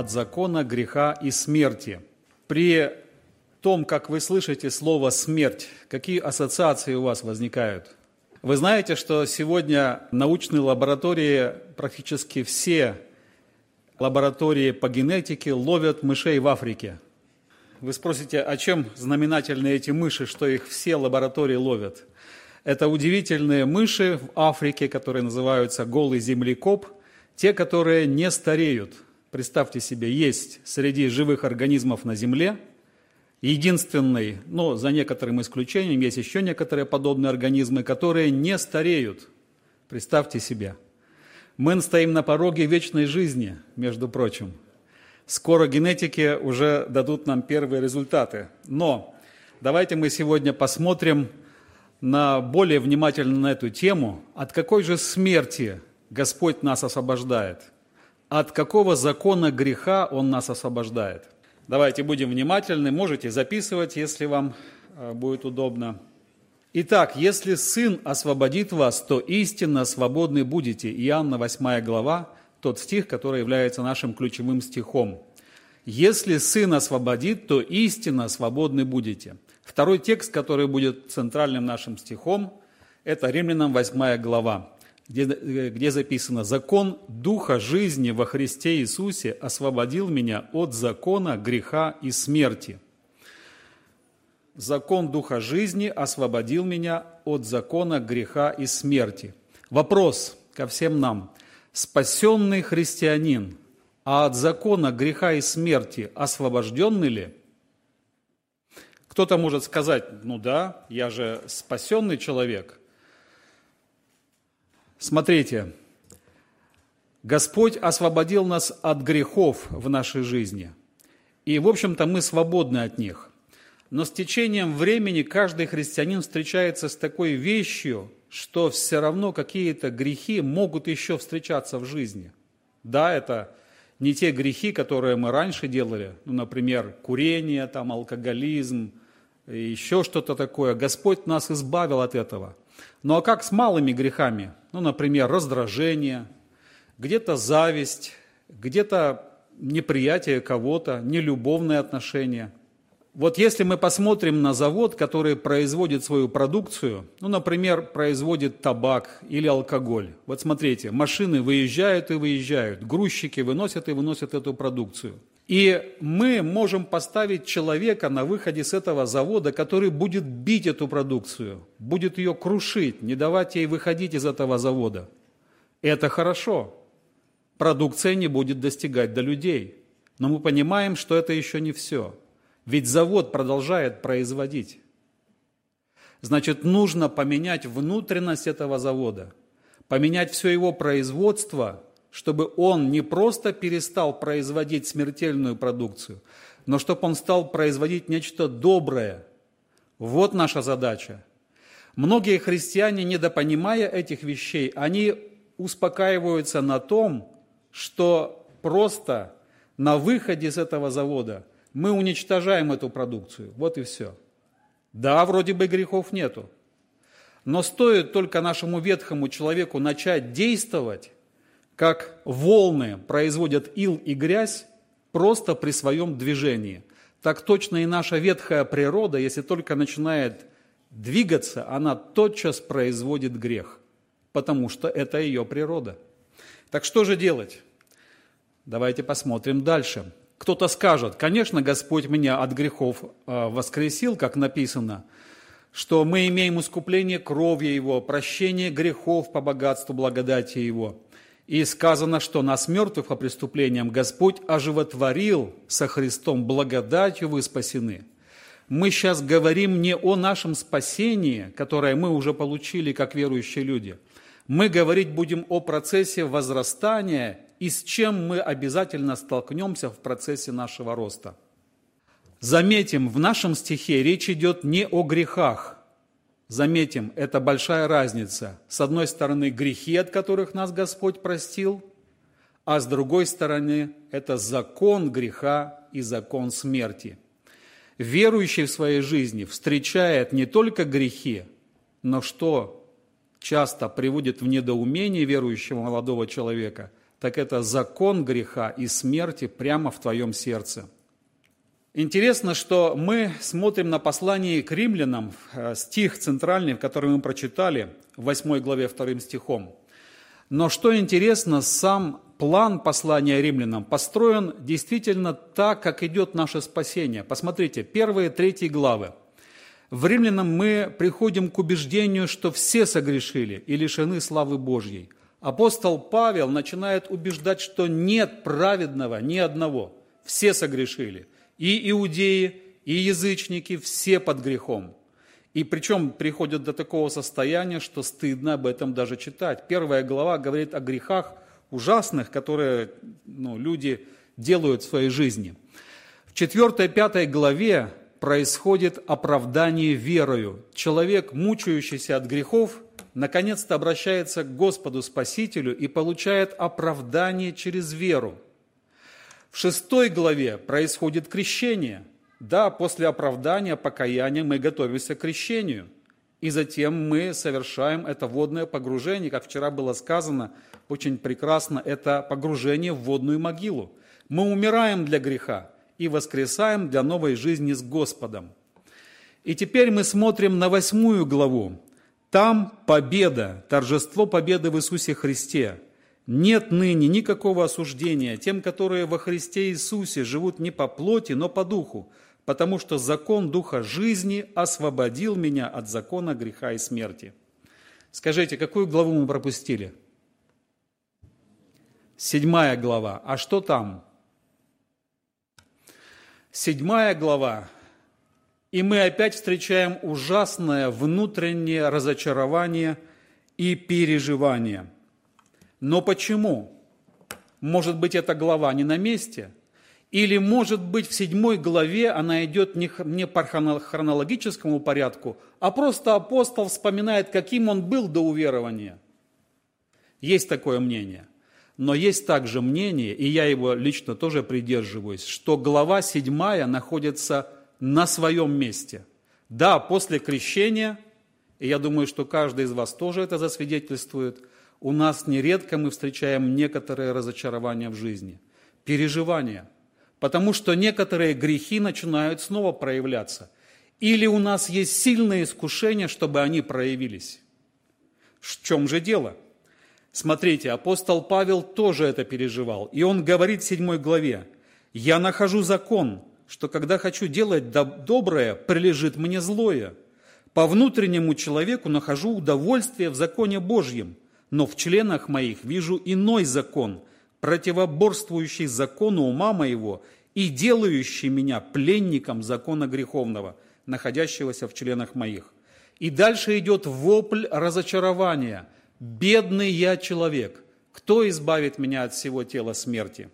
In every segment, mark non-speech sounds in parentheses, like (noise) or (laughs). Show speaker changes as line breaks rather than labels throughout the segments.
от закона греха и смерти. При том, как вы слышите слово «смерть», какие ассоциации у вас возникают? Вы знаете, что сегодня научные лаборатории, практически все лаборатории по генетике ловят мышей в Африке. Вы спросите, о чем знаменательны эти мыши, что их все лаборатории ловят? Это удивительные мыши в Африке, которые называются голый землекоп, те, которые не стареют. Представьте себе, есть среди живых организмов на Земле единственный, но за некоторым исключением, есть еще некоторые подобные организмы, которые не стареют. Представьте себе. Мы стоим на пороге вечной жизни, между прочим. Скоро генетики уже дадут нам первые результаты. Но давайте мы сегодня посмотрим на более внимательно на эту тему, от какой же смерти Господь нас освобождает, от какого закона греха Он нас освобождает. Давайте будем внимательны, можете записывать, если вам э, будет удобно. Итак, если Сын освободит вас, то истинно свободны будете. Иоанна 8 глава, тот стих, который является нашим ключевым стихом. Если Сын освободит, то истинно свободны будете. Второй текст, который будет центральным нашим стихом, это Римлянам 8 глава, где, где записано «Закон Духа жизни во Христе Иисусе освободил меня от закона греха и смерти». Закон Духа жизни освободил меня от закона греха и смерти. Вопрос ко всем нам. Спасенный христианин, а от закона греха и смерти освобожденный ли – кто-то может сказать, ну да, я же спасенный человек. Смотрите, Господь освободил нас от грехов в нашей жизни. И, в общем-то, мы свободны от них. Но с течением времени каждый христианин встречается с такой вещью, что все равно какие-то грехи могут еще встречаться в жизни. Да, это не те грехи, которые мы раньше делали, ну, например, курение, там, алкоголизм, еще что-то такое. Господь нас избавил от этого. Ну а как с малыми грехами? Ну, например, раздражение, где-то зависть, где-то неприятие кого-то, нелюбовные отношения. Вот если мы посмотрим на завод, который производит свою продукцию, ну, например, производит табак или алкоголь. Вот смотрите, машины выезжают и выезжают, грузчики выносят и выносят эту продукцию – и мы можем поставить человека на выходе с этого завода, который будет бить эту продукцию, будет ее крушить, не давать ей выходить из этого завода. Это хорошо. Продукция не будет достигать до людей. Но мы понимаем, что это еще не все. Ведь завод продолжает производить. Значит, нужно поменять внутренность этого завода, поменять все его производство – чтобы он не просто перестал производить смертельную продукцию, но чтобы он стал производить нечто доброе. Вот наша задача. Многие христиане, недопонимая этих вещей, они успокаиваются на том, что просто на выходе с этого завода мы уничтожаем эту продукцию. Вот и все. Да, вроде бы грехов нету. Но стоит только нашему ветхому человеку начать действовать, как волны производят ил и грязь просто при своем движении. Так точно и наша ветхая природа, если только начинает двигаться, она тотчас производит грех, потому что это ее природа. Так что же делать? Давайте посмотрим дальше. Кто-то скажет, конечно, Господь меня от грехов э, воскресил, как написано, что мы имеем искупление кровью Его, прощение грехов по богатству благодати Его. И сказано, что нас, мертвых по преступлениям, Господь оживотворил со Христом, благодатью вы спасены. Мы сейчас говорим не о нашем спасении, которое мы уже получили как верующие люди. Мы говорить будем о процессе возрастания и с чем мы обязательно столкнемся в процессе нашего роста. Заметим, в нашем стихе речь идет не о грехах – Заметим, это большая разница. С одной стороны, грехи, от которых нас Господь простил, а с другой стороны, это закон греха и закон смерти. Верующий в своей жизни встречает не только грехи, но что часто приводит в недоумение верующего молодого человека, так это закон греха и смерти прямо в твоем сердце. Интересно, что мы смотрим на послание к римлянам, э, стих центральный, который мы прочитали, в 8 главе 2 стихом. Но что интересно, сам план послания римлянам построен действительно так, как идет наше спасение. Посмотрите, первые третьи главы. В римлянам мы приходим к убеждению, что все согрешили и лишены славы Божьей. Апостол Павел начинает убеждать, что нет праведного ни одного. Все согрешили. И иудеи, и язычники, все под грехом. И причем приходят до такого состояния, что стыдно об этом даже читать. Первая глава говорит о грехах, ужасных, которые ну, люди делают в своей жизни. В 4-5 главе происходит оправдание верою. Человек, мучающийся от грехов, наконец-то обращается к Господу Спасителю и получает оправдание через веру. В шестой главе происходит крещение. Да, после оправдания, покаяния мы готовимся к крещению. И затем мы совершаем это водное погружение, как вчера было сказано, очень прекрасно, это погружение в водную могилу. Мы умираем для греха и воскресаем для новой жизни с Господом. И теперь мы смотрим на восьмую главу. Там победа, торжество победы в Иисусе Христе. Нет ныне никакого осуждения тем, которые во Христе Иисусе живут не по плоти, но по духу, потому что закон Духа жизни освободил меня от закона греха и смерти. Скажите, какую главу мы пропустили? Седьмая глава. А что там? Седьмая глава. И мы опять встречаем ужасное внутреннее разочарование и переживание. Но почему? Может быть, эта глава не на месте? Или, может быть, в седьмой главе она идет не по хронологическому порядку, а просто апостол вспоминает, каким он был до уверования. Есть такое мнение. Но есть также мнение, и я его лично тоже придерживаюсь, что глава 7 находится на своем месте. Да, после крещения, и я думаю, что каждый из вас тоже это засвидетельствует, у нас нередко мы встречаем некоторые разочарования в жизни, переживания, потому что некоторые грехи начинают снова проявляться. Или у нас есть сильное искушение, чтобы они проявились. В чем же дело? Смотрите, апостол Павел тоже это переживал. И он говорит в 7 главе, «Я нахожу закон, что когда хочу делать доброе, прилежит мне злое. По внутреннему человеку нахожу удовольствие в законе Божьем, но в членах моих вижу иной закон, противоборствующий закону ума моего и делающий меня пленником закона греховного, находящегося в членах моих». И дальше идет вопль разочарования – Бедный я человек, кто избавит меня от всего тела смерти?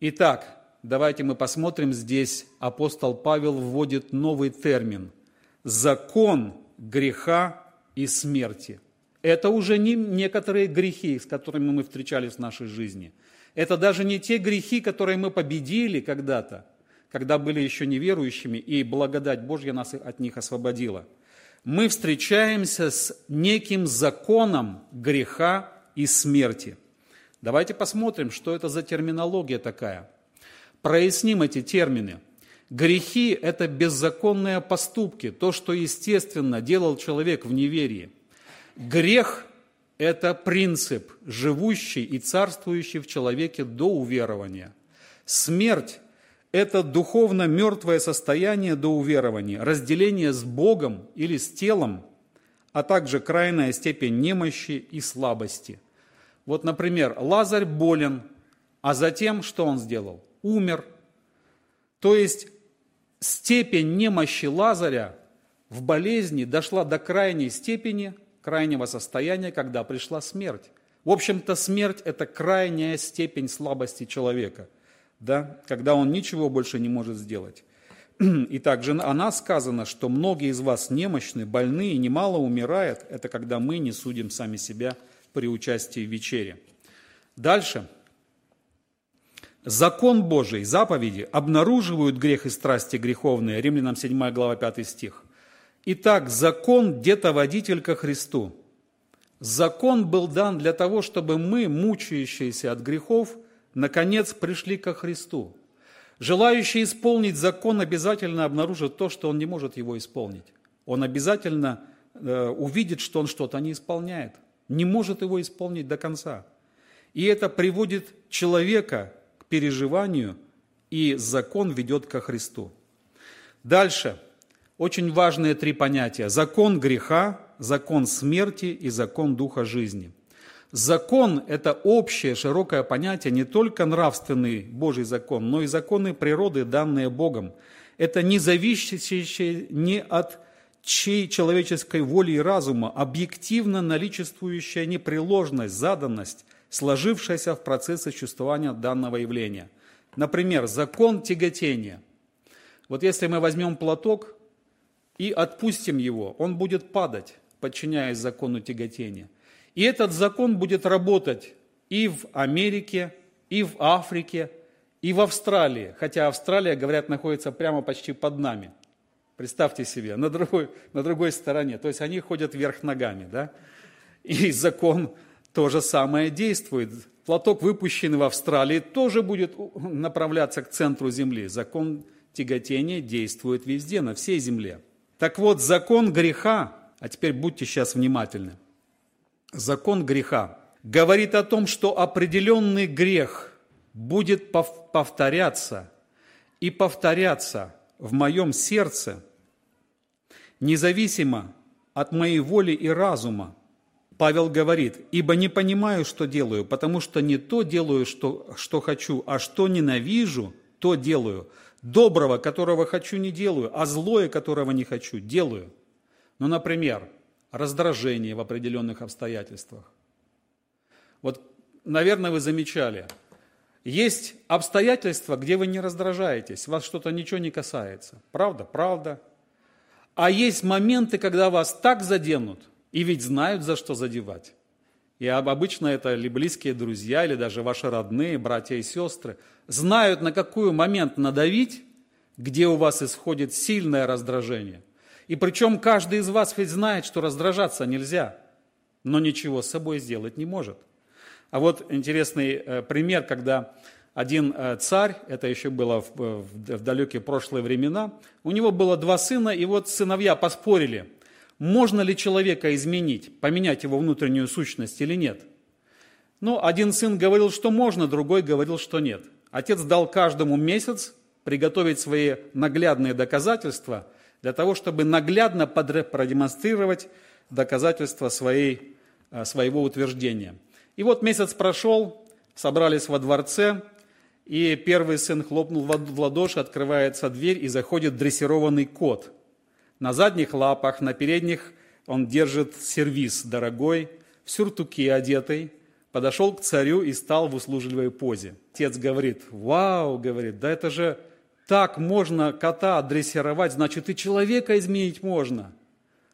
Итак, давайте мы посмотрим здесь, апостол Павел вводит новый термин – закон греха и смерти. Это уже не некоторые грехи, с которыми мы встречались в нашей жизни. Это даже не те грехи, которые мы победили когда-то, когда были еще неверующими, и благодать Божья нас от них освободила – мы встречаемся с неким законом греха и смерти. Давайте посмотрим, что это за терминология такая. Проясним эти термины. Грехи – это беззаконные поступки, то, что естественно делал человек в неверии. Грех – это принцип, живущий и царствующий в человеке до уверования. Смерть это духовно мертвое состояние до уверования, разделение с Богом или с телом, а также крайняя степень немощи и слабости. Вот, например, Лазарь болен, а затем что он сделал? Умер. То есть степень немощи Лазаря в болезни дошла до крайней степени, крайнего состояния, когда пришла смерть. В общем-то, смерть – это крайняя степень слабости человека – да, когда он ничего больше не может сделать. И также о нас сказано, что многие из вас немощны, больны и немало умирает. Это когда мы не судим сами себя при участии в вечере. Дальше. Закон Божий, заповеди обнаруживают грех и страсти греховные. Римлянам 7 глава 5 стих. Итак, закон – где-то водитель ко Христу. Закон был дан для того, чтобы мы, мучающиеся от грехов, наконец пришли ко Христу. Желающий исполнить закон обязательно обнаружит то, что он не может его исполнить. Он обязательно э, увидит, что он что-то не исполняет, не может его исполнить до конца. И это приводит человека переживанию, и закон ведет ко Христу. Дальше. Очень важные три понятия. Закон греха, закон смерти и закон духа жизни. Закон – это общее, широкое понятие, не только нравственный Божий закон, но и законы природы, данные Богом. Это не зависящие ни от чьей человеческой воли и разума, объективно наличествующая непреложность, заданность, сложившаяся в процессе существования данного явления. Например, закон тяготения. Вот если мы возьмем платок и отпустим его, он будет падать, подчиняясь закону тяготения. И этот закон будет работать и в Америке, и в Африке, и в Австралии. Хотя Австралия, говорят, находится прямо почти под нами. Представьте себе, на другой, на другой стороне. То есть они ходят вверх ногами, да? И закон то же самое действует. Платок, выпущенный в Австралии, тоже будет направляться к центру Земли. Закон тяготения действует везде, на всей Земле. Так вот, закон греха, а теперь будьте сейчас внимательны, закон греха говорит о том, что определенный грех будет повторяться и повторяться в моем сердце, независимо от моей воли и разума, Павел говорит, «Ибо не понимаю, что делаю, потому что не то делаю, что, что хочу, а что ненавижу, то делаю. Доброго, которого хочу, не делаю, а злое, которого не хочу, делаю». Ну, например, раздражение в определенных обстоятельствах. Вот, наверное, вы замечали, есть обстоятельства, где вы не раздражаетесь, вас что-то ничего не касается. Правда? Правда. А есть моменты, когда вас так заденут, и ведь знают, за что задевать. И обычно это или близкие друзья, или даже ваши родные, братья и сестры, знают, на какой момент надавить, где у вас исходит сильное раздражение. И причем каждый из вас ведь знает, что раздражаться нельзя, но ничего с собой сделать не может. А вот интересный э, пример, когда один э, царь, это еще было в, в, в далекие прошлые времена, у него было два сына, и вот сыновья поспорили – можно ли человека изменить, поменять его внутреннюю сущность или нет. Ну, один сын говорил, что можно, другой говорил, что нет. Отец дал каждому месяц приготовить свои наглядные доказательства для того, чтобы наглядно продемонстрировать доказательства своей, э, своего утверждения. И вот месяц прошел, собрались во дворце, и первый сын хлопнул в ладоши, открывается дверь, и заходит дрессированный кот – на задних лапах, на передних он держит сервис дорогой, в сюртуке одетый, подошел к царю и стал в услужливой позе. Отец говорит, вау, говорит, да это же так можно кота дрессировать, значит и человека изменить можно.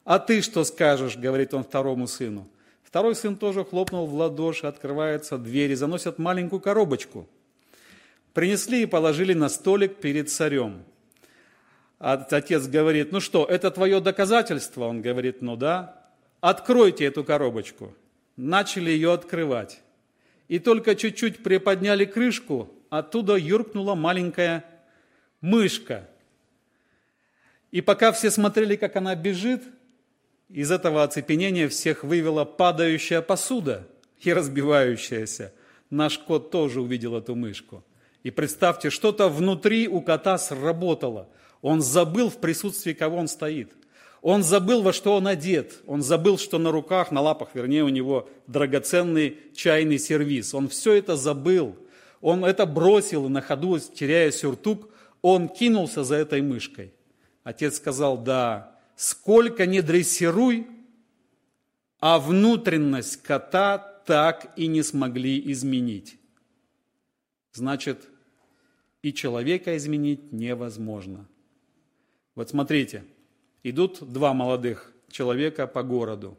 А ты что скажешь, говорит он второму сыну. Второй сын тоже хлопнул в ладоши, открывается дверь и заносят маленькую коробочку. Принесли и положили на столик перед царем. А отец говорит, ну что, это твое доказательство? Он говорит, ну да. Откройте эту коробочку. Начали ее открывать. И только чуть-чуть приподняли крышку, оттуда юркнула маленькая мышка. И пока все смотрели, как она бежит, из этого оцепенения всех вывела падающая посуда и разбивающаяся. Наш кот тоже увидел эту мышку. И представьте, что-то внутри у кота сработало – он забыл в присутствии кого он стоит. Он забыл, во что он одет. Он забыл, что на руках, на лапах, вернее, у него драгоценный чайный сервиз. Он все это забыл. Он это бросил и на ходу, теряя сюртук, он кинулся за этой мышкой. Отец сказал, да, сколько не дрессируй, а внутренность кота так и не смогли изменить. Значит, и человека изменить невозможно. Вот смотрите, идут два молодых человека по городу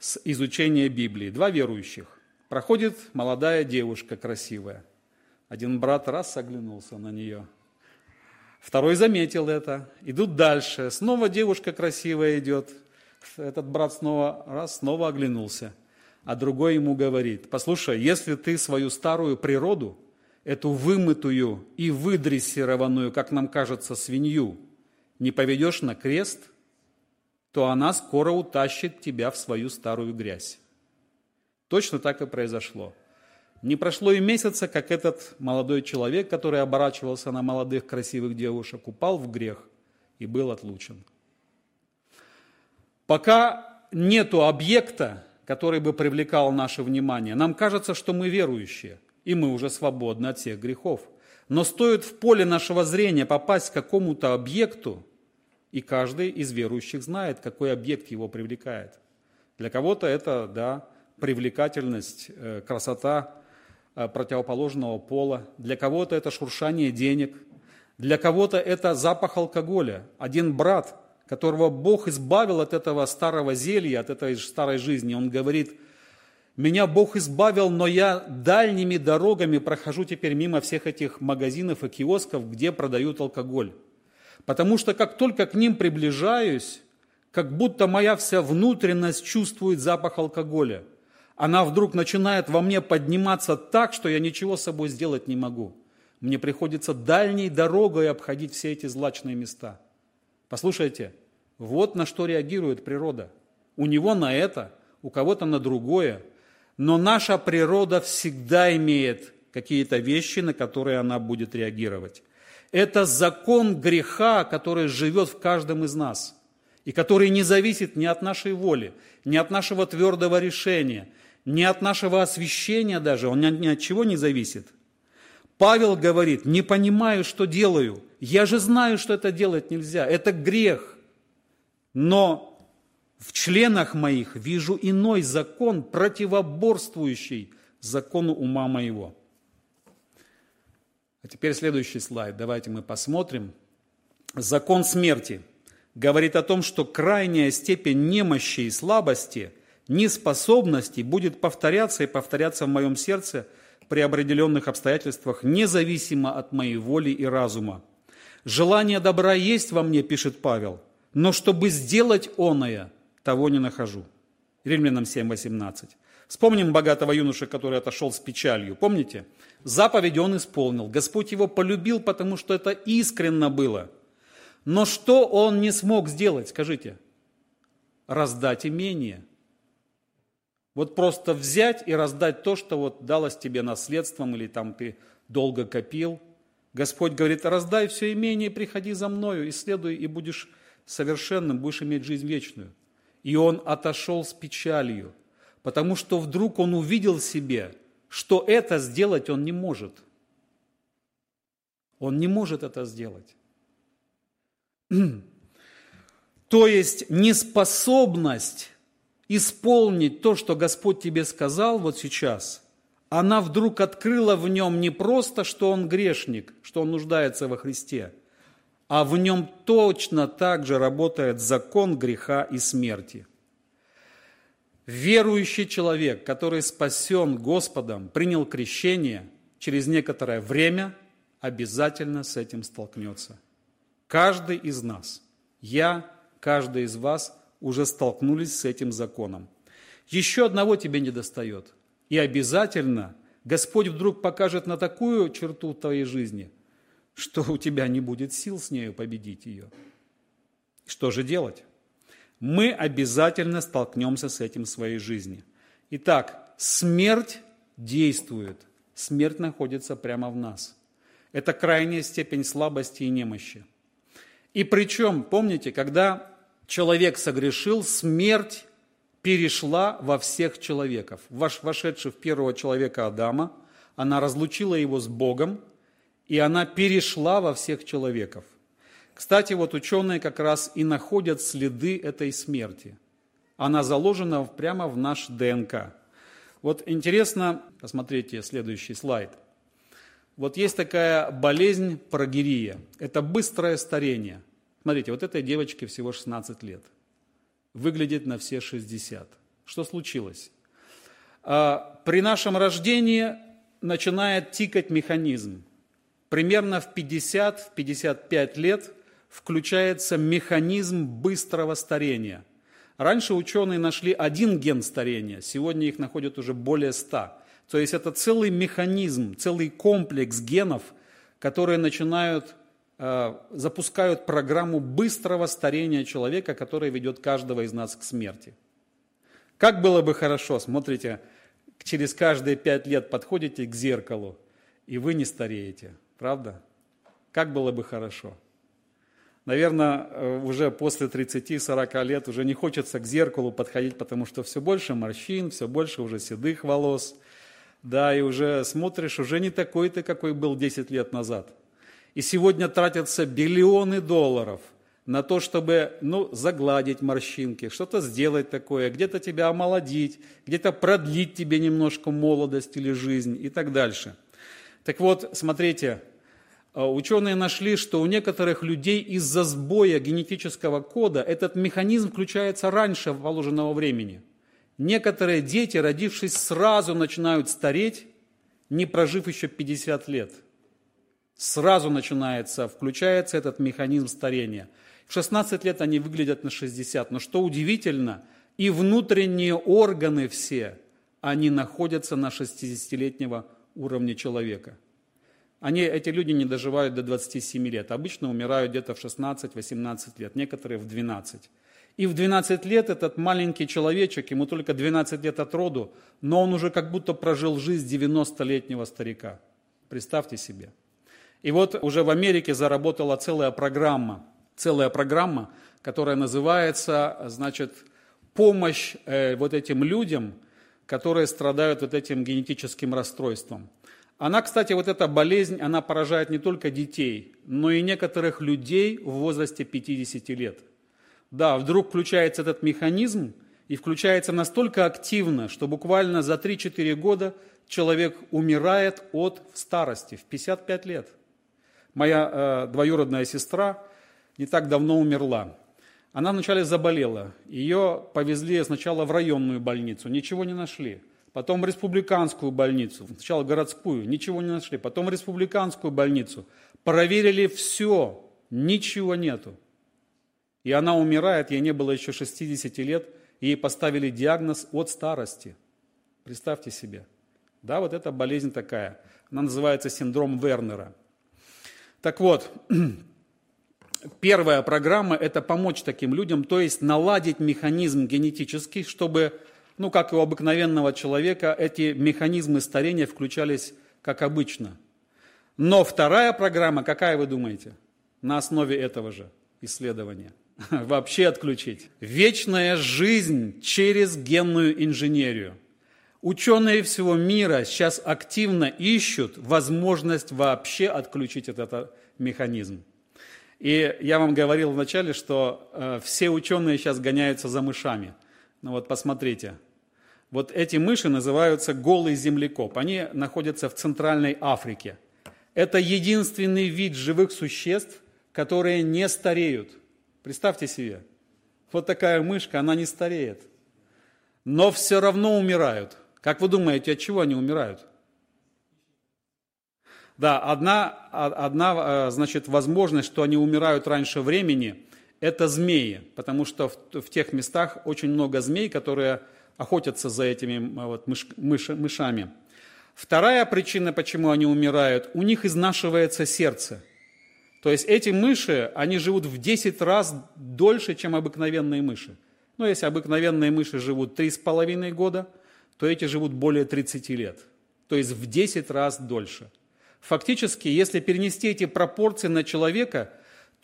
с изучения Библии, два верующих. Проходит молодая девушка красивая. Один брат раз оглянулся на нее. Второй заметил это. Идут дальше. Снова девушка красивая идет. Этот брат снова раз, снова оглянулся, а другой ему говорит, послушай, если ты свою старую природу, эту вымытую и выдрессированную, как нам кажется, свинью, не поведешь на крест, то она скоро утащит тебя в свою старую грязь. Точно так и произошло. Не прошло и месяца, как этот молодой человек, который оборачивался на молодых красивых девушек, упал в грех и был отлучен. Пока нету объекта, который бы привлекал наше внимание, нам кажется, что мы верующие, и мы уже свободны от всех грехов. Но стоит в поле нашего зрения попасть к какому-то объекту, и каждый из верующих знает, какой объект его привлекает. Для кого-то это, да, привлекательность, э, красота э, противоположного пола, для кого-то это шуршание денег, для кого-то это запах алкоголя. Один брат, которого Бог избавил от этого старого зелья, от этой старой жизни, он говорит, меня Бог избавил, но я дальними дорогами прохожу теперь мимо всех этих магазинов и киосков, где продают алкоголь. Потому что как только к ним приближаюсь, как будто моя вся внутренность чувствует запах алкоголя. Она вдруг начинает во мне подниматься так, что я ничего с собой сделать не могу. Мне приходится дальней дорогой обходить все эти злачные места. Послушайте, вот на что реагирует природа. У него на это, у кого-то на другое. Но наша природа всегда имеет какие-то вещи, на которые она будет реагировать. Это закон греха, который живет в каждом из нас, и который не зависит ни от нашей воли, ни от нашего твердого решения, ни от нашего освящения даже, он ни от чего не зависит. Павел говорит, не понимаю, что делаю. Я же знаю, что это делать нельзя. Это грех. Но в членах моих вижу иной закон, противоборствующий закону ума моего. А теперь следующий слайд. Давайте мы посмотрим. Закон смерти говорит о том, что крайняя степень немощи и слабости, неспособности будет повторяться и повторяться в моем сердце при определенных обстоятельствах, независимо от моей воли и разума. Желание добра есть во мне, пишет Павел, но чтобы сделать оное, того не нахожу. Римлянам 7:18. Вспомним богатого юноша, который отошел с печалью. Помните? Заповедь он исполнил. Господь его полюбил, потому что это искренно было. Но что он не смог сделать, скажите? Раздать имение. Вот просто взять и раздать то, что вот далось тебе наследством, или там ты долго копил. Господь говорит, раздай все имение, приходи за мною, исследуй, и будешь совершенным, будешь иметь жизнь вечную. И он отошел с печалью, потому что вдруг он увидел в себе, что это сделать он не может. Он не может это сделать. (clears throat) То есть неспособность исполнить то, что Господь тебе сказал вот сейчас, она вдруг открыла в нем не просто, что он грешник, что он нуждается во Христе, а в нем точно так же работает закон греха и смерти – Верующий человек, который спасен Господом, принял крещение, через некоторое время обязательно с этим столкнется. Каждый из нас, я, каждый из вас уже столкнулись с этим законом. Еще одного тебе не достает. И обязательно Господь вдруг покажет на такую черту твоей жизни, что у тебя не будет сил с нею победить ее. Что же делать? Мы обязательно столкнемся с этим в своей жизни. Итак, смерть действует. Смерть находится прямо в нас. Это крайняя степень слабости и немощи. И причем, помните, когда человек согрешил, смерть перешла во всех человеков. Вошедший в первого человека Адама, она разлучила его с Богом, и она перешла во всех человеков. Кстати, вот ученые как раз и находят следы этой смерти. Она заложена прямо в наш ДНК. Вот интересно, посмотрите следующий слайд. Вот есть такая болезнь прогерия. Это быстрое старение. Смотрите, вот этой девочке всего 16 лет. Выглядит на все 60. Что случилось? А, при нашем рождении начинает тикать механизм. Примерно в 50-55 лет включается механизм быстрого старения. Раньше ученые нашли один ген старения, сегодня их находят уже более ста. То есть это целый механизм, целый комплекс генов, которые начинают, э, запускают программу быстрого старения человека, которая ведет каждого из нас к смерти. Как было бы хорошо, смотрите, через каждые пять лет подходите к зеркалу, и вы не стареете, правда? Как было бы хорошо. Наверное, э, уже после 30-40 лет уже не хочется к зеркалу подходить, потому что все больше морщин, все больше уже седых волос. Да, и уже смотришь, уже не такой ты, какой был 10 лет назад. И сегодня тратятся биллионы долларов на то, чтобы ну, загладить морщинки, что-то сделать такое, где-то тебя омолодить, где-то продлить тебе немножко молодость или жизнь и так дальше. Так вот, смотрите, ученые нашли, что у некоторых людей из-за сбоя генетического кода этот механизм включается раньше положенного времени. Некоторые дети, родившись сразу, начинают стареть, не прожив еще 50 лет. Сразу начинается, включается этот механизм старения. В 16 лет они выглядят на 60. Но что удивительно, и внутренние органы все, они находятся на 60-летнего уровня человека – они, эти люди не доживают до 27 лет. Обычно умирают где-то в 16-18 лет, некоторые в 12. И в 12 лет этот маленький человечек, ему только 12 лет от роду, но он уже как будто прожил жизнь 90-летнего старика. Представьте себе. И вот уже в Америке заработала целая программа, целая программа, которая называется, значит, помощь э, вот этим людям, которые страдают вот этим генетическим расстройством. Она, кстати, вот эта болезнь, она поражает не только детей, но и некоторых людей в возрасте 50 лет. Да, вдруг включается этот механизм, и включается настолько активно, что буквально за 3-4 года человек умирает от старости, в 55 лет. Моя э, двоюродная сестра не так давно умерла. Она вначале заболела. Ее повезли сначала в районную больницу, ничего не нашли потом республиканскую больницу, сначала городскую, ничего не нашли, потом республиканскую больницу, проверили все, ничего нету. И она умирает, ей не было еще 60 лет, ей поставили диагноз от старости. Представьте себе. Да, вот эта болезнь такая. Она называется синдром Вернера. Так вот, (clears throat) первая программа – это помочь таким людям, то есть наладить механизм генетический, чтобы ну, как и у обыкновенного человека, эти механизмы старения включались как обычно. Но вторая программа, какая вы думаете, на основе этого же исследования? (laughs) Вообще отключить. Вечная жизнь через генную инженерию. Ученые всего мира сейчас активно ищут возможность вообще отключить этот механизм. И я вам говорил вначале, что э, все ученые сейчас гоняются за мышами. Ну вот посмотрите, вот эти мыши называются голый землекоп. Они находятся в Центральной Африке. Это единственный вид живых существ, которые не стареют. Представьте себе, вот такая мышка, она не стареет. Но все равно умирают. Как вы думаете, от чего они умирают? Да, одна, одна значит, возможность, что они умирают раньше времени, это змеи, потому что в, в тех местах очень много змей, которые охотятся за этими вот, мыш, мыш, мышами. Вторая причина, почему они умирают, у них изнашивается сердце. То есть эти мыши, они живут в 10 раз дольше, чем обыкновенные мыши. Но если обыкновенные мыши живут 3,5 года, то эти живут более 30 лет. То есть в 10 раз дольше. Фактически, если перенести эти пропорции на человека,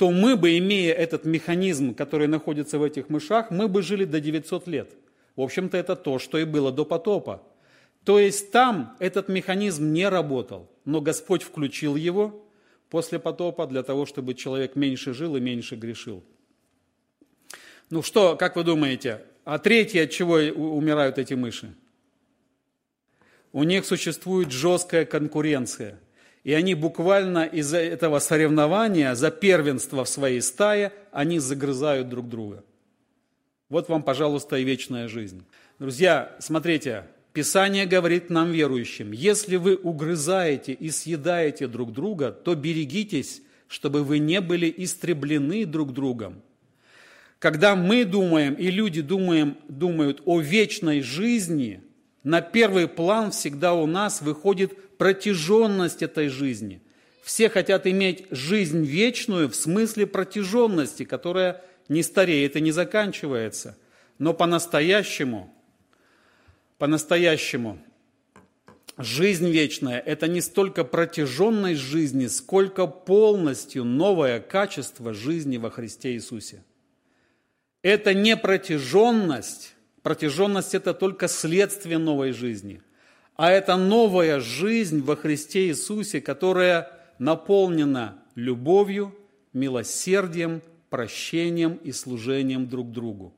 то мы бы, имея этот механизм, который находится в этих мышах, мы бы жили до 900 лет – в общем-то, это то, что и было до потопа. То есть там этот механизм не работал, но Господь включил его после потопа для того, чтобы человек меньше жил и меньше грешил. Ну что, как вы думаете, а третье, от чего умирают эти мыши? У них существует жесткая конкуренция. И они буквально из-за этого соревнования за первенство в своей стае, они загрызают друг друга. Вот вам, пожалуйста, и вечная жизнь. Друзья, смотрите, Писание говорит нам, верующим, если вы угрызаете и съедаете друг друга, то берегитесь, чтобы вы не были истреблены друг другом. Когда мы думаем, и люди думаем, думают о вечной жизни, на первый план всегда у нас выходит протяженность этой жизни. Все хотят иметь жизнь вечную в смысле протяженности, которая не стареет и не заканчивается. Но по-настоящему, по-настоящему, жизнь вечная – это не столько протяженность жизни, сколько полностью новое качество жизни во Христе Иисусе. Это не протяженность, протяженность – это только следствие новой жизни, а это новая жизнь во Христе Иисусе, которая наполнена любовью, милосердием, прощением и служением друг другу.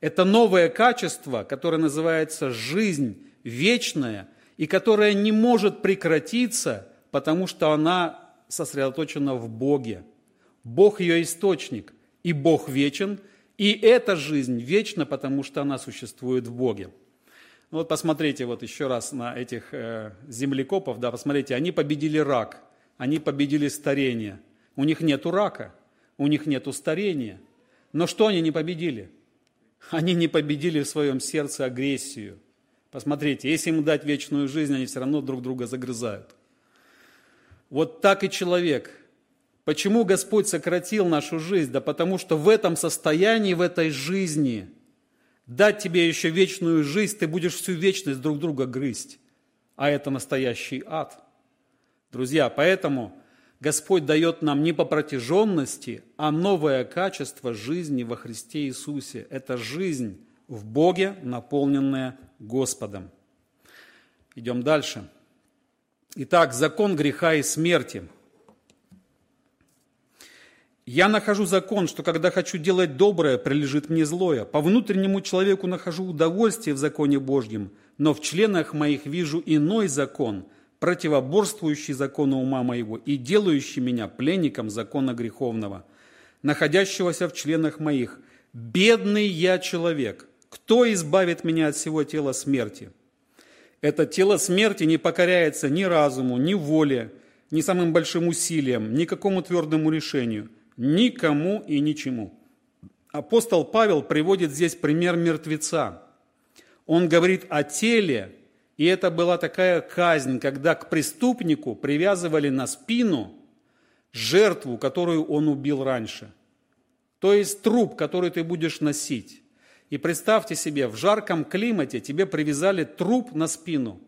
Это новое качество, которое называется жизнь вечная и которая не может прекратиться, потому что она сосредоточена в Боге. Бог ее источник, и Бог вечен, и эта жизнь вечна, потому что она существует в Боге. Ну вот посмотрите вот еще раз на этих э, землекопов, да, посмотрите, они победили рак, они победили старение. У них нету рака, у них нету старения. Но что они не победили? Они не победили в своем сердце агрессию. Посмотрите, если им дать вечную жизнь, они все равно друг друга загрызают. Вот так и человек. Почему Господь сократил нашу жизнь? Да потому что в этом состоянии, в этой жизни, дать тебе еще вечную жизнь, ты будешь всю вечность друг друга грызть. А это настоящий ад. Друзья, поэтому Господь дает нам не по протяженности, а новое качество жизни во Христе Иисусе. Это жизнь в Боге, наполненная Господом. Идем дальше. Итак, закон греха и смерти. Я нахожу закон, что когда хочу делать доброе, прилежит мне злое. По внутреннему человеку нахожу удовольствие в законе Божьем, но в членах моих вижу иной закон – противоборствующий закону ума моего и делающий меня пленником закона греховного, находящегося в членах моих. Бедный я человек, кто избавит меня от всего тела смерти? Это тело смерти не покоряется ни разуму, ни воле, ни самым большим усилиям, ни какому твердому решению, никому и ничему. Апостол Павел приводит здесь пример мертвеца. Он говорит о теле, и это была такая казнь, когда к преступнику привязывали на спину жертву, которую он убил раньше. То есть труп, который ты будешь носить. И представьте себе, в жарком климате тебе привязали труп на спину.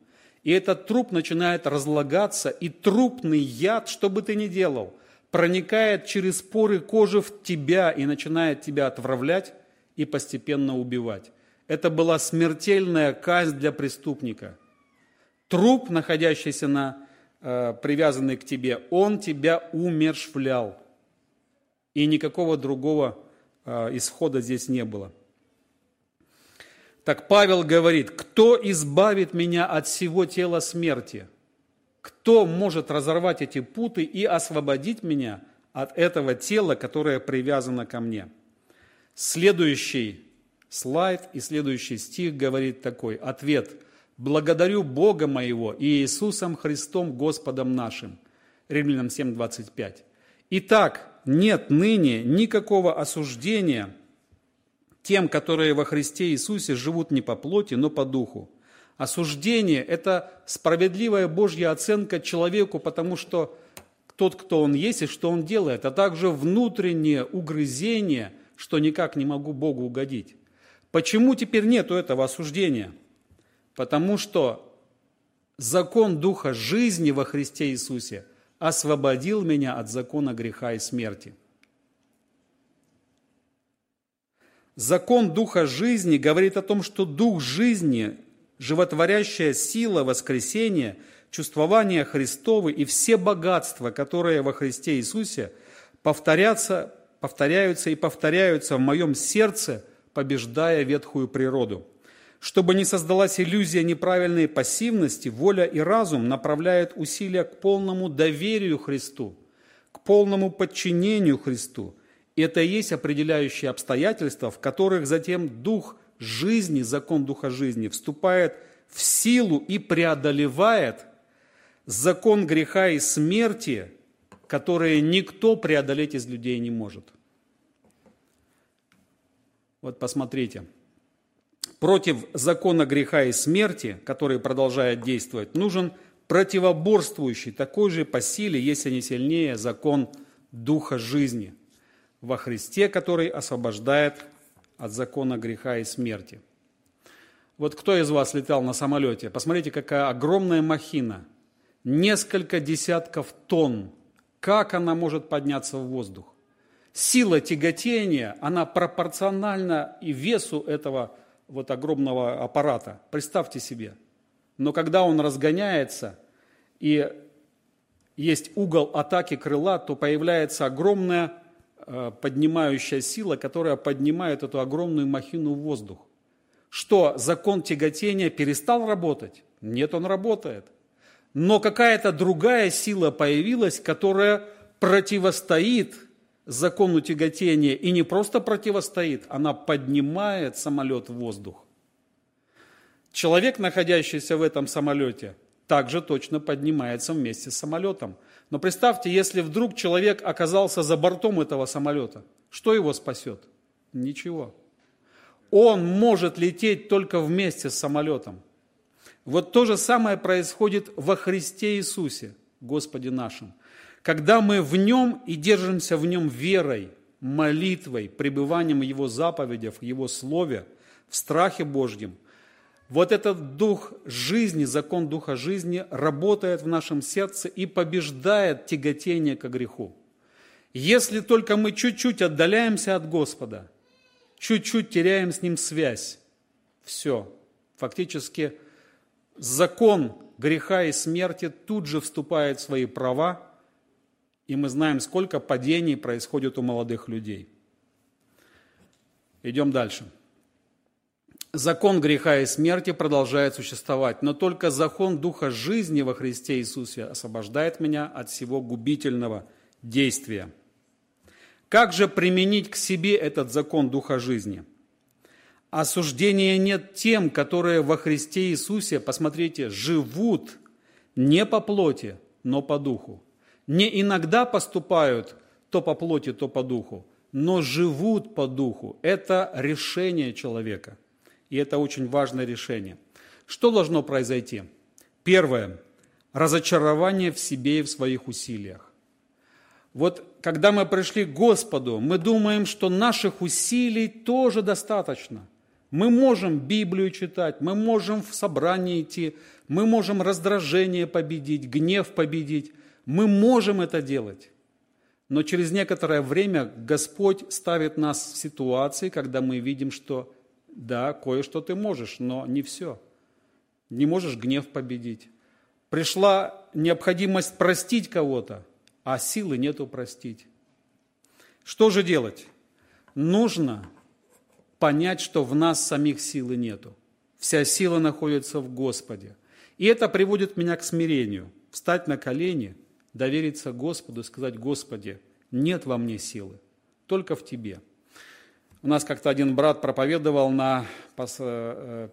И этот труп начинает разлагаться, и трупный яд, что бы ты ни делал, проникает через поры кожи в тебя и начинает тебя отравлять и постепенно убивать. Это была смертельная казнь для преступника. Труп, находящийся на, э, привязанный к тебе, он тебя умершвлял. И никакого другого э, исхода здесь не было. Так Павел говорит, кто избавит меня от всего тела смерти? Кто может разорвать эти путы и освободить меня от этого тела, которое привязано ко мне? Следующий слайд и следующий стих говорит такой. Ответ. Благодарю Бога моего и Иисусом Христом Господом нашим. Римлянам 7:25. Итак, нет ныне никакого осуждения тем, которые во Христе Иисусе живут не по плоти, но по духу. Осуждение – это справедливая Божья оценка человеку, потому что тот, кто он есть и что он делает, а также внутреннее угрызение, что никак не могу Богу угодить. Почему теперь нету этого осуждения? Потому что закон Духа жизни во Христе Иисусе освободил меня от закона греха и смерти. Закон Духа жизни говорит о том, что Дух жизни, животворящая сила воскресения, чувствования Христовы и все богатства, которые во Христе Иисусе повторятся, повторяются и повторяются в моем сердце – побеждая ветхую природу. Чтобы не создалась иллюзия неправильной пассивности, воля и разум направляют усилия к полному доверию Христу, к полному подчинению Христу. И это и есть определяющие обстоятельства, в которых затем дух жизни, закон духа жизни, вступает в силу и преодолевает закон греха и смерти, которые никто преодолеть из людей не может. Вот посмотрите. Против закона греха и смерти, который продолжает действовать, нужен противоборствующий, такой же по силе, если не сильнее, закон Духа жизни во Христе, который освобождает от закона греха и смерти. Вот кто из вас летал на самолете? Посмотрите, какая огромная махина. Несколько десятков тонн. Как она может подняться в воздух? Сила тяготения, она пропорциональна и весу этого вот огромного аппарата. Представьте себе. Но когда он разгоняется и есть угол атаки крыла, то появляется огромная поднимающая сила, которая поднимает эту огромную махину в воздух. Что, закон тяготения перестал работать? Нет, он работает. Но какая-то другая сила появилась, которая противостоит закону тяготения. И не просто противостоит, она поднимает самолет в воздух. Человек, находящийся в этом самолете, также точно поднимается вместе с самолетом. Но представьте, если вдруг человек оказался за бортом этого самолета, что его спасет? Ничего. Он может лететь только вместе с самолетом. Вот то же самое происходит во Христе Иисусе, Господе нашим. Когда мы в Нем и держимся в Нем верой, молитвой, пребыванием в Его заповедях, в Его Слове, в страхе Божьем – вот этот дух жизни, закон духа жизни работает в нашем сердце и побеждает тяготение к греху. Если только мы чуть-чуть отдаляемся от Господа, чуть-чуть теряем с Ним связь, все, фактически закон греха и смерти тут же вступает в свои права, и мы знаем, сколько падений происходит у молодых людей. Идем дальше закон греха и смерти продолжает существовать, но только закон Духа жизни во Христе Иисусе освобождает меня от всего губительного действия. Как же применить к себе этот закон Духа жизни? Осуждения нет тем, которые во Христе Иисусе, посмотрите, живут не по плоти, но по духу. Не иногда поступают то по плоти, то по духу, но живут по духу. Это решение человека – и это очень важное решение. Что должно произойти? Первое. Разочарование в себе и в своих усилиях. Вот когда мы пришли к Господу, мы думаем, что наших усилий тоже достаточно. Мы можем Библию читать, мы можем в собрание идти, мы можем раздражение победить, гнев победить. Мы можем это делать. Но через некоторое время Господь ставит нас в ситуации, когда мы видим, что да, кое-что ты можешь, но не все. Не можешь гнев победить. Пришла необходимость простить кого-то, а силы нету простить. Что же делать? Нужно понять, что в нас самих силы нету. Вся сила находится в Господе. И это приводит меня к смирению. Встать на колени, довериться Господу и сказать, Господи, нет во мне силы, только в Тебе. У нас как-то один брат проповедовал на пос, э,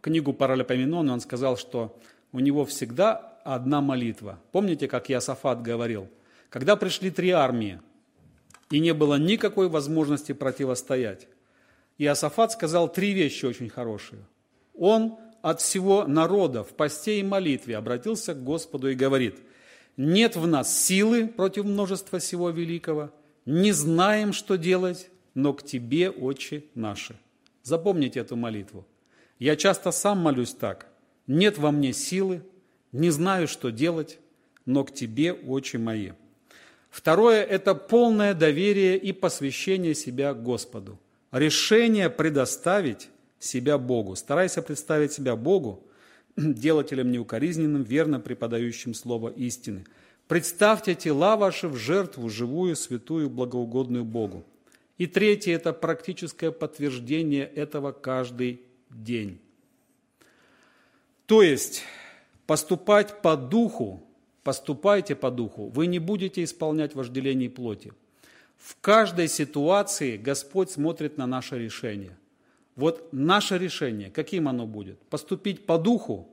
книгу Паралипоменон, и он сказал, что у него всегда одна молитва. Помните, как Иосафат говорил? Когда пришли три армии, и не было никакой возможности противостоять, Иосафат сказал три вещи очень хорошие. Он от всего народа в посте и молитве обратился к Господу и говорит, нет в нас силы против множества всего великого – не знаем, что делать, но к Тебе, Отче наши. Запомните эту молитву. Я часто сам молюсь так. Нет во мне силы, не знаю, что делать, но к Тебе, Отче мои. Второе – это полное доверие и посвящение себя Господу. Решение предоставить себя Богу. Старайся представить себя Богу, (clears throat) делателем неукоризненным, верно преподающим слово истины – Представьте тела ваши в жертву, живую, святую, благоугодную Богу. И третье – это практическое подтверждение этого каждый день. То есть, поступать по духу, поступайте по духу, вы не будете исполнять вожделение плоти. В каждой ситуации Господь смотрит на наше решение. Вот наше решение, каким оно будет? Поступить по духу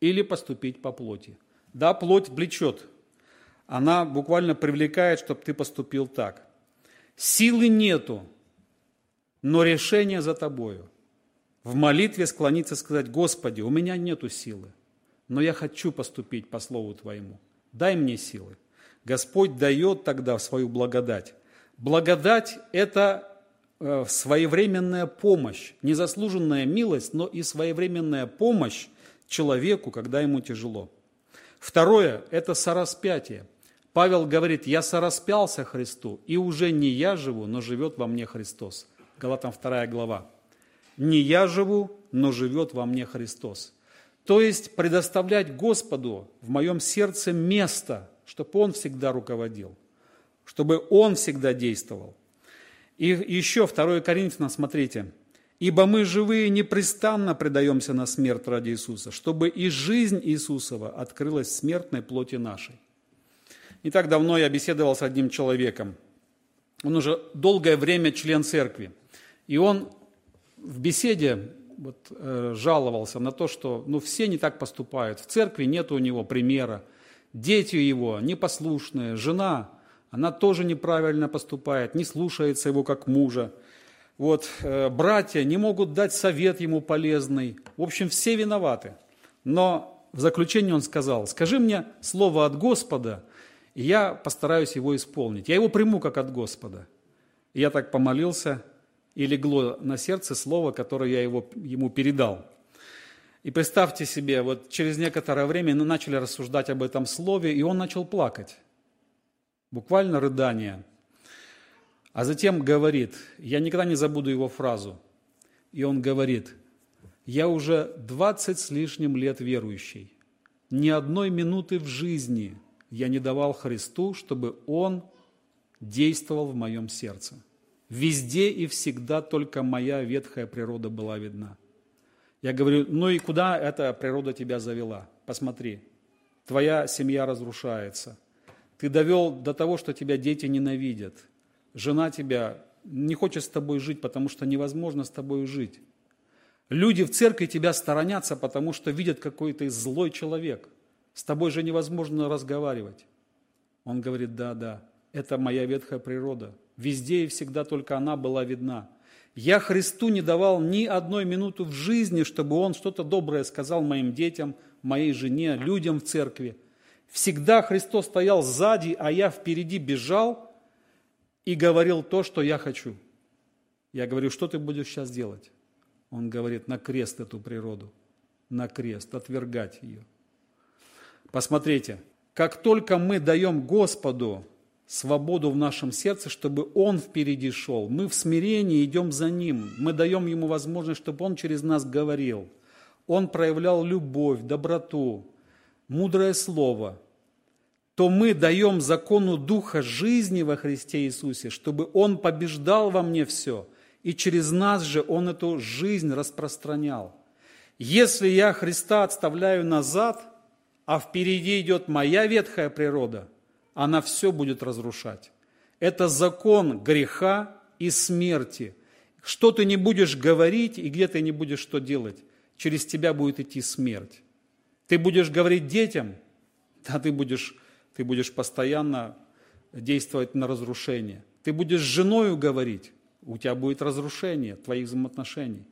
или поступить по плоти? Да, плоть влечет она буквально привлекает, чтобы ты поступил так. Силы нету но решение за тобою. В молитве склониться и сказать, Господи, у меня нету силы, но я хочу поступить по Слову Твоему. Дай мне силы. Господь дает тогда свою благодать. Благодать – это э, своевременная помощь, незаслуженная милость, но и своевременная помощь человеку, когда ему тяжело. Второе – это сораспятие. Павел говорит, я сораспялся Христу, и уже не я живу, но живет во мне Христос. Галатам 2 глава. Не я живу, но живет во мне Христос. То есть предоставлять Господу в моем сердце место, чтобы Он всегда руководил, чтобы Он всегда действовал. И еще 2 Коринфянам, смотрите, «Ибо мы живые непрестанно предаемся на смерть ради Иисуса, чтобы и жизнь Иисусова открылась в смертной плоти нашей». Не так давно я беседовал с одним человеком. Он уже долгое время член церкви. И он в беседе вот, э, жаловался на то, что ну, все не так поступают. В церкви нет у него примера. Дети его непослушные, жена, она тоже неправильно поступает, не слушается его как мужа. Вот, э, братья не могут дать совет ему полезный. В общем, все виноваты. Но в заключение он сказал, скажи мне слово от Господа, и я постараюсь его исполнить. Я его приму как от Господа. И я так помолился, и легло на сердце слово, которое я его, ему передал. И представьте себе, вот через некоторое время мы начали рассуждать об этом слове, и он начал плакать. Буквально рыдание. А затем говорит, я никогда не забуду его фразу. И он говорит, я уже 20 с лишним лет верующий. Ни одной минуты в жизни я не давал Христу, чтобы Он действовал в моем сердце. Везде и всегда только моя ветхая природа была видна. Я говорю, ну и куда эта природа тебя завела? Посмотри, твоя семья разрушается. Ты довел до того, что тебя дети ненавидят. Жена тебя не хочет с тобой жить, потому что невозможно с тобой жить. Люди в церкви тебя сторонятся, потому что видят какой-то злой человек. С тобой же невозможно разговаривать. Он говорит, да, да, это моя ветхая природа. Везде и всегда только она была видна. Я Христу не давал ни одной минуты в жизни, чтобы Он что-то доброе сказал моим детям, моей жене, людям в церкви. Всегда Христос стоял сзади, а я впереди бежал и говорил то, что я хочу. Я говорю, что ты будешь сейчас делать? Он говорит, на крест эту природу, на крест, отвергать ее. Посмотрите, как только мы даем Господу свободу в нашем сердце, чтобы Он впереди шел. Мы в смирении идем за Ним. Мы даем Ему возможность, чтобы Он через нас говорил. Он проявлял любовь, доброту, мудрое слово. То мы даем закону Духа жизни во Христе Иисусе, чтобы Он побеждал во мне все, и через нас же Он эту жизнь распространял. Если я Христа отставляю назад, а впереди идет моя ветхая природа – она все будет разрушать. Это закон греха и смерти. Что ты не будешь говорить и где ты не будешь что делать, через тебя будет идти смерть. Ты будешь говорить детям, да ты будешь, ты будешь постоянно действовать на разрушение. Ты будешь с женою говорить, у тебя будет разрушение твоих взаимоотношений.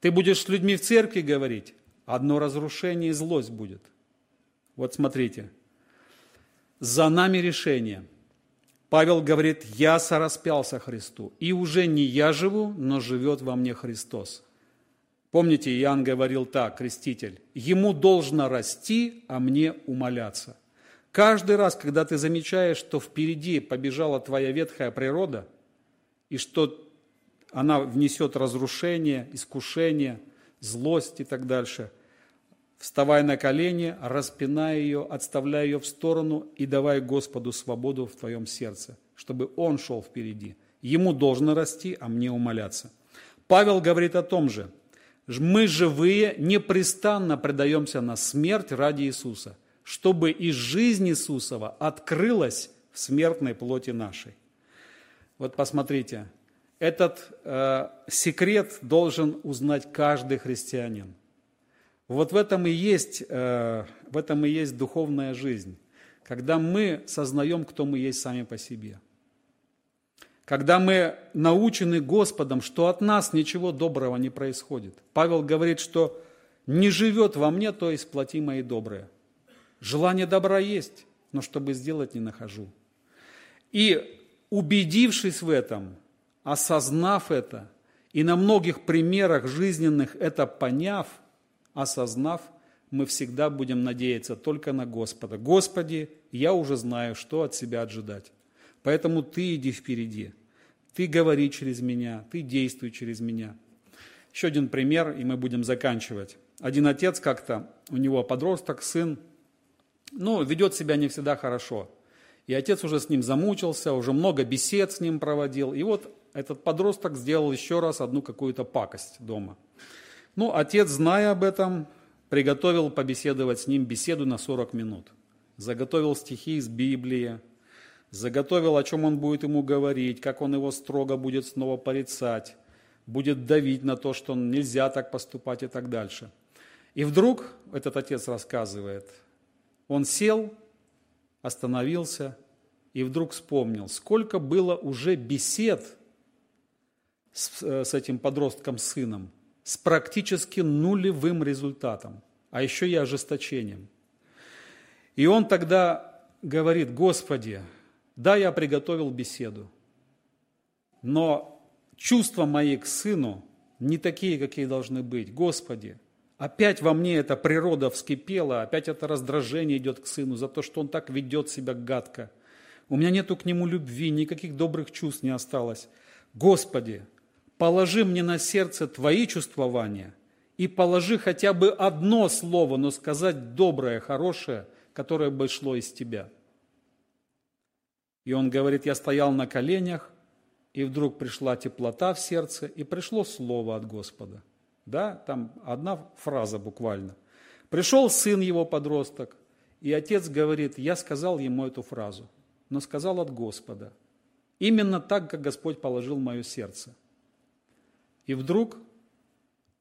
Ты будешь с людьми в церкви говорить, одно разрушение и злость будет. Вот смотрите, за нами решение. Павел говорит, я сораспялся Христу, и уже не я живу, но живет во мне Христос. Помните, Иоанн говорил так, креститель, ему должно расти, а мне умоляться. Каждый раз, когда ты замечаешь, что впереди побежала твоя ветхая природа, и что она внесет разрушение, искушение, злость и так дальше – вставай на колени, распинай ее, отставляй ее в сторону и давай Господу свободу в твоем сердце, чтобы Он шел впереди. Ему должно расти, а мне умоляться. Павел говорит о том же. Мы живые непрестанно предаемся на смерть ради Иисуса, чтобы и жизнь Иисусова открылась в смертной плоти нашей. Вот посмотрите, этот э, секрет должен узнать каждый христианин – вот в этом и есть, э, в этом и есть духовная жизнь, когда мы сознаем, кто мы есть сами по себе. когда мы научены Господом, что от нас ничего доброго не происходит. Павел говорит, что не живет во мне, то есть плоти мои добрые. Желание добра есть, но чтобы сделать не нахожу. И убедившись в этом, осознав это, и на многих примерах жизненных это поняв, осознав, мы всегда будем надеяться только на Господа. Господи, я уже знаю, что от себя ожидать. Поэтому Ты иди впереди. Ты говори через меня, Ты действуй через меня. Еще один пример, и мы будем заканчивать. Один отец как-то, у него подросток, сын, ну, ведет себя не всегда хорошо. И отец уже с ним замучился, уже много бесед с ним проводил. И вот этот подросток сделал еще раз одну какую-то пакость дома. Ну, отец, зная об этом, приготовил побеседовать с ним беседу на 40 минут. Заготовил стихи из Библии, заготовил, о чем он будет ему говорить, как он его строго будет снова порицать, будет давить на то, что нельзя так поступать и так дальше. И вдруг, этот отец рассказывает, он сел, остановился и вдруг вспомнил, сколько было уже бесед с, э, с этим подростком сыном, с практически нулевым результатом, а еще и ожесточением. И он тогда говорит, Господи, да, я приготовил беседу, но чувства мои к сыну не такие, какие должны быть. Господи, опять во мне эта природа вскипела, опять это раздражение идет к сыну за то, что он так ведет себя гадко. У меня нету к нему любви, никаких добрых чувств не осталось. Господи, положи мне на сердце Твои чувствования и положи хотя бы одно слово, но сказать доброе, хорошее, которое бы шло из Тебя. И он говорит, я стоял на коленях, и вдруг пришла теплота в сердце, и пришло слово от Господа. Да, там одна фраза буквально. Пришел сын его, подросток, и отец говорит, я сказал ему эту фразу, но сказал от Господа. Именно так, как Господь положил мое сердце. И вдруг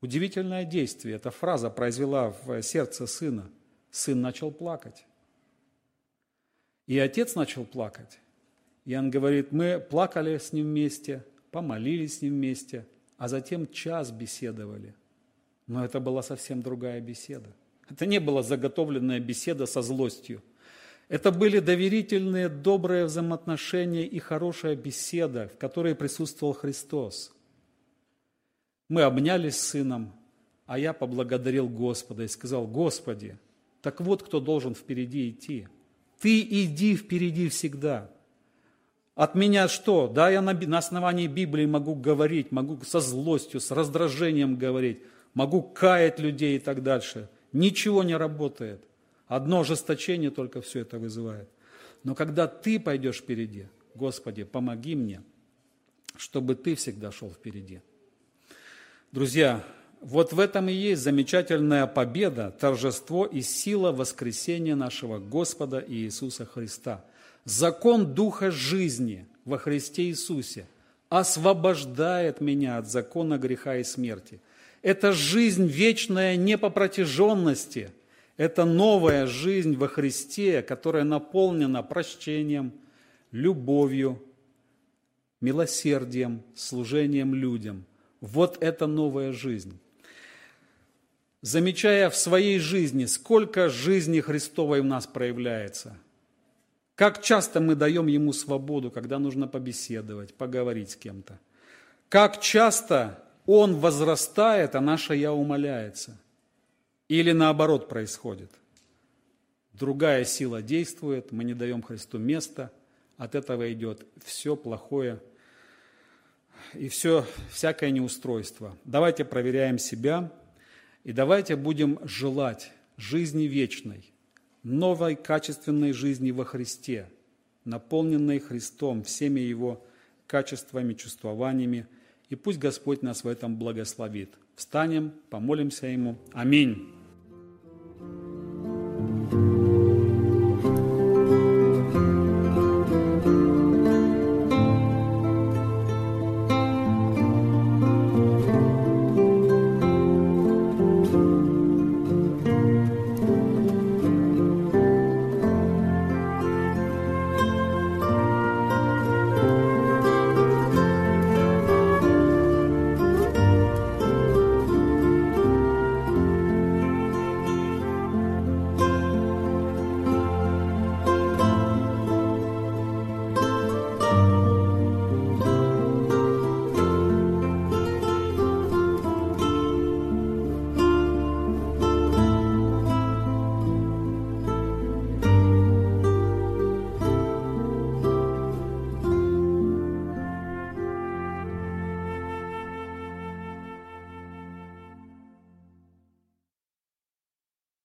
удивительное действие, эта фраза произвела в сердце сына. Сын начал плакать. И отец начал плакать. И он говорит, мы плакали с ним вместе, помолились с ним вместе, а затем час беседовали. Но это была совсем другая беседа. Это не была заготовленная беседа со злостью. Это были доверительные, добрые взаимоотношения и хорошая беседа, в которой присутствовал Христос. Мы обнялись с сыном, а я поблагодарил Господа и сказал, Господи, так вот кто должен впереди идти. Ты иди впереди всегда. От меня что? Да, я на, на основании Библии могу говорить, могу со злостью, с раздражением говорить, могу каять людей и так дальше. Ничего не работает. Одно ожесточение только все это вызывает. Но когда ты пойдешь впереди, Господи, помоги мне, чтобы ты всегда шел впереди. Друзья, вот в этом и есть замечательная победа, торжество и сила воскресения нашего Господа Иисуса Христа. Закон Духа жизни во Христе Иисусе освобождает меня от закона греха и смерти. Это жизнь вечная не по протяженности, это новая жизнь во Христе, которая наполнена прощением, любовью, милосердием, служением людям – вот это новая жизнь. Замечая в своей жизни, сколько жизни Христовой в нас проявляется, как часто мы даем Ему свободу, когда нужно побеседовать, поговорить с кем-то, как часто Он возрастает, а наше «я» умоляется. Или наоборот происходит. Другая сила действует, мы не даем Христу места, от этого идет все плохое – и все, всякое неустройство. Давайте проверяем себя и давайте будем желать жизни вечной, новой качественной жизни во Христе, наполненной Христом, всеми Его качествами, чувствованиями, и пусть Господь нас в этом благословит. Встанем, помолимся Ему. Аминь.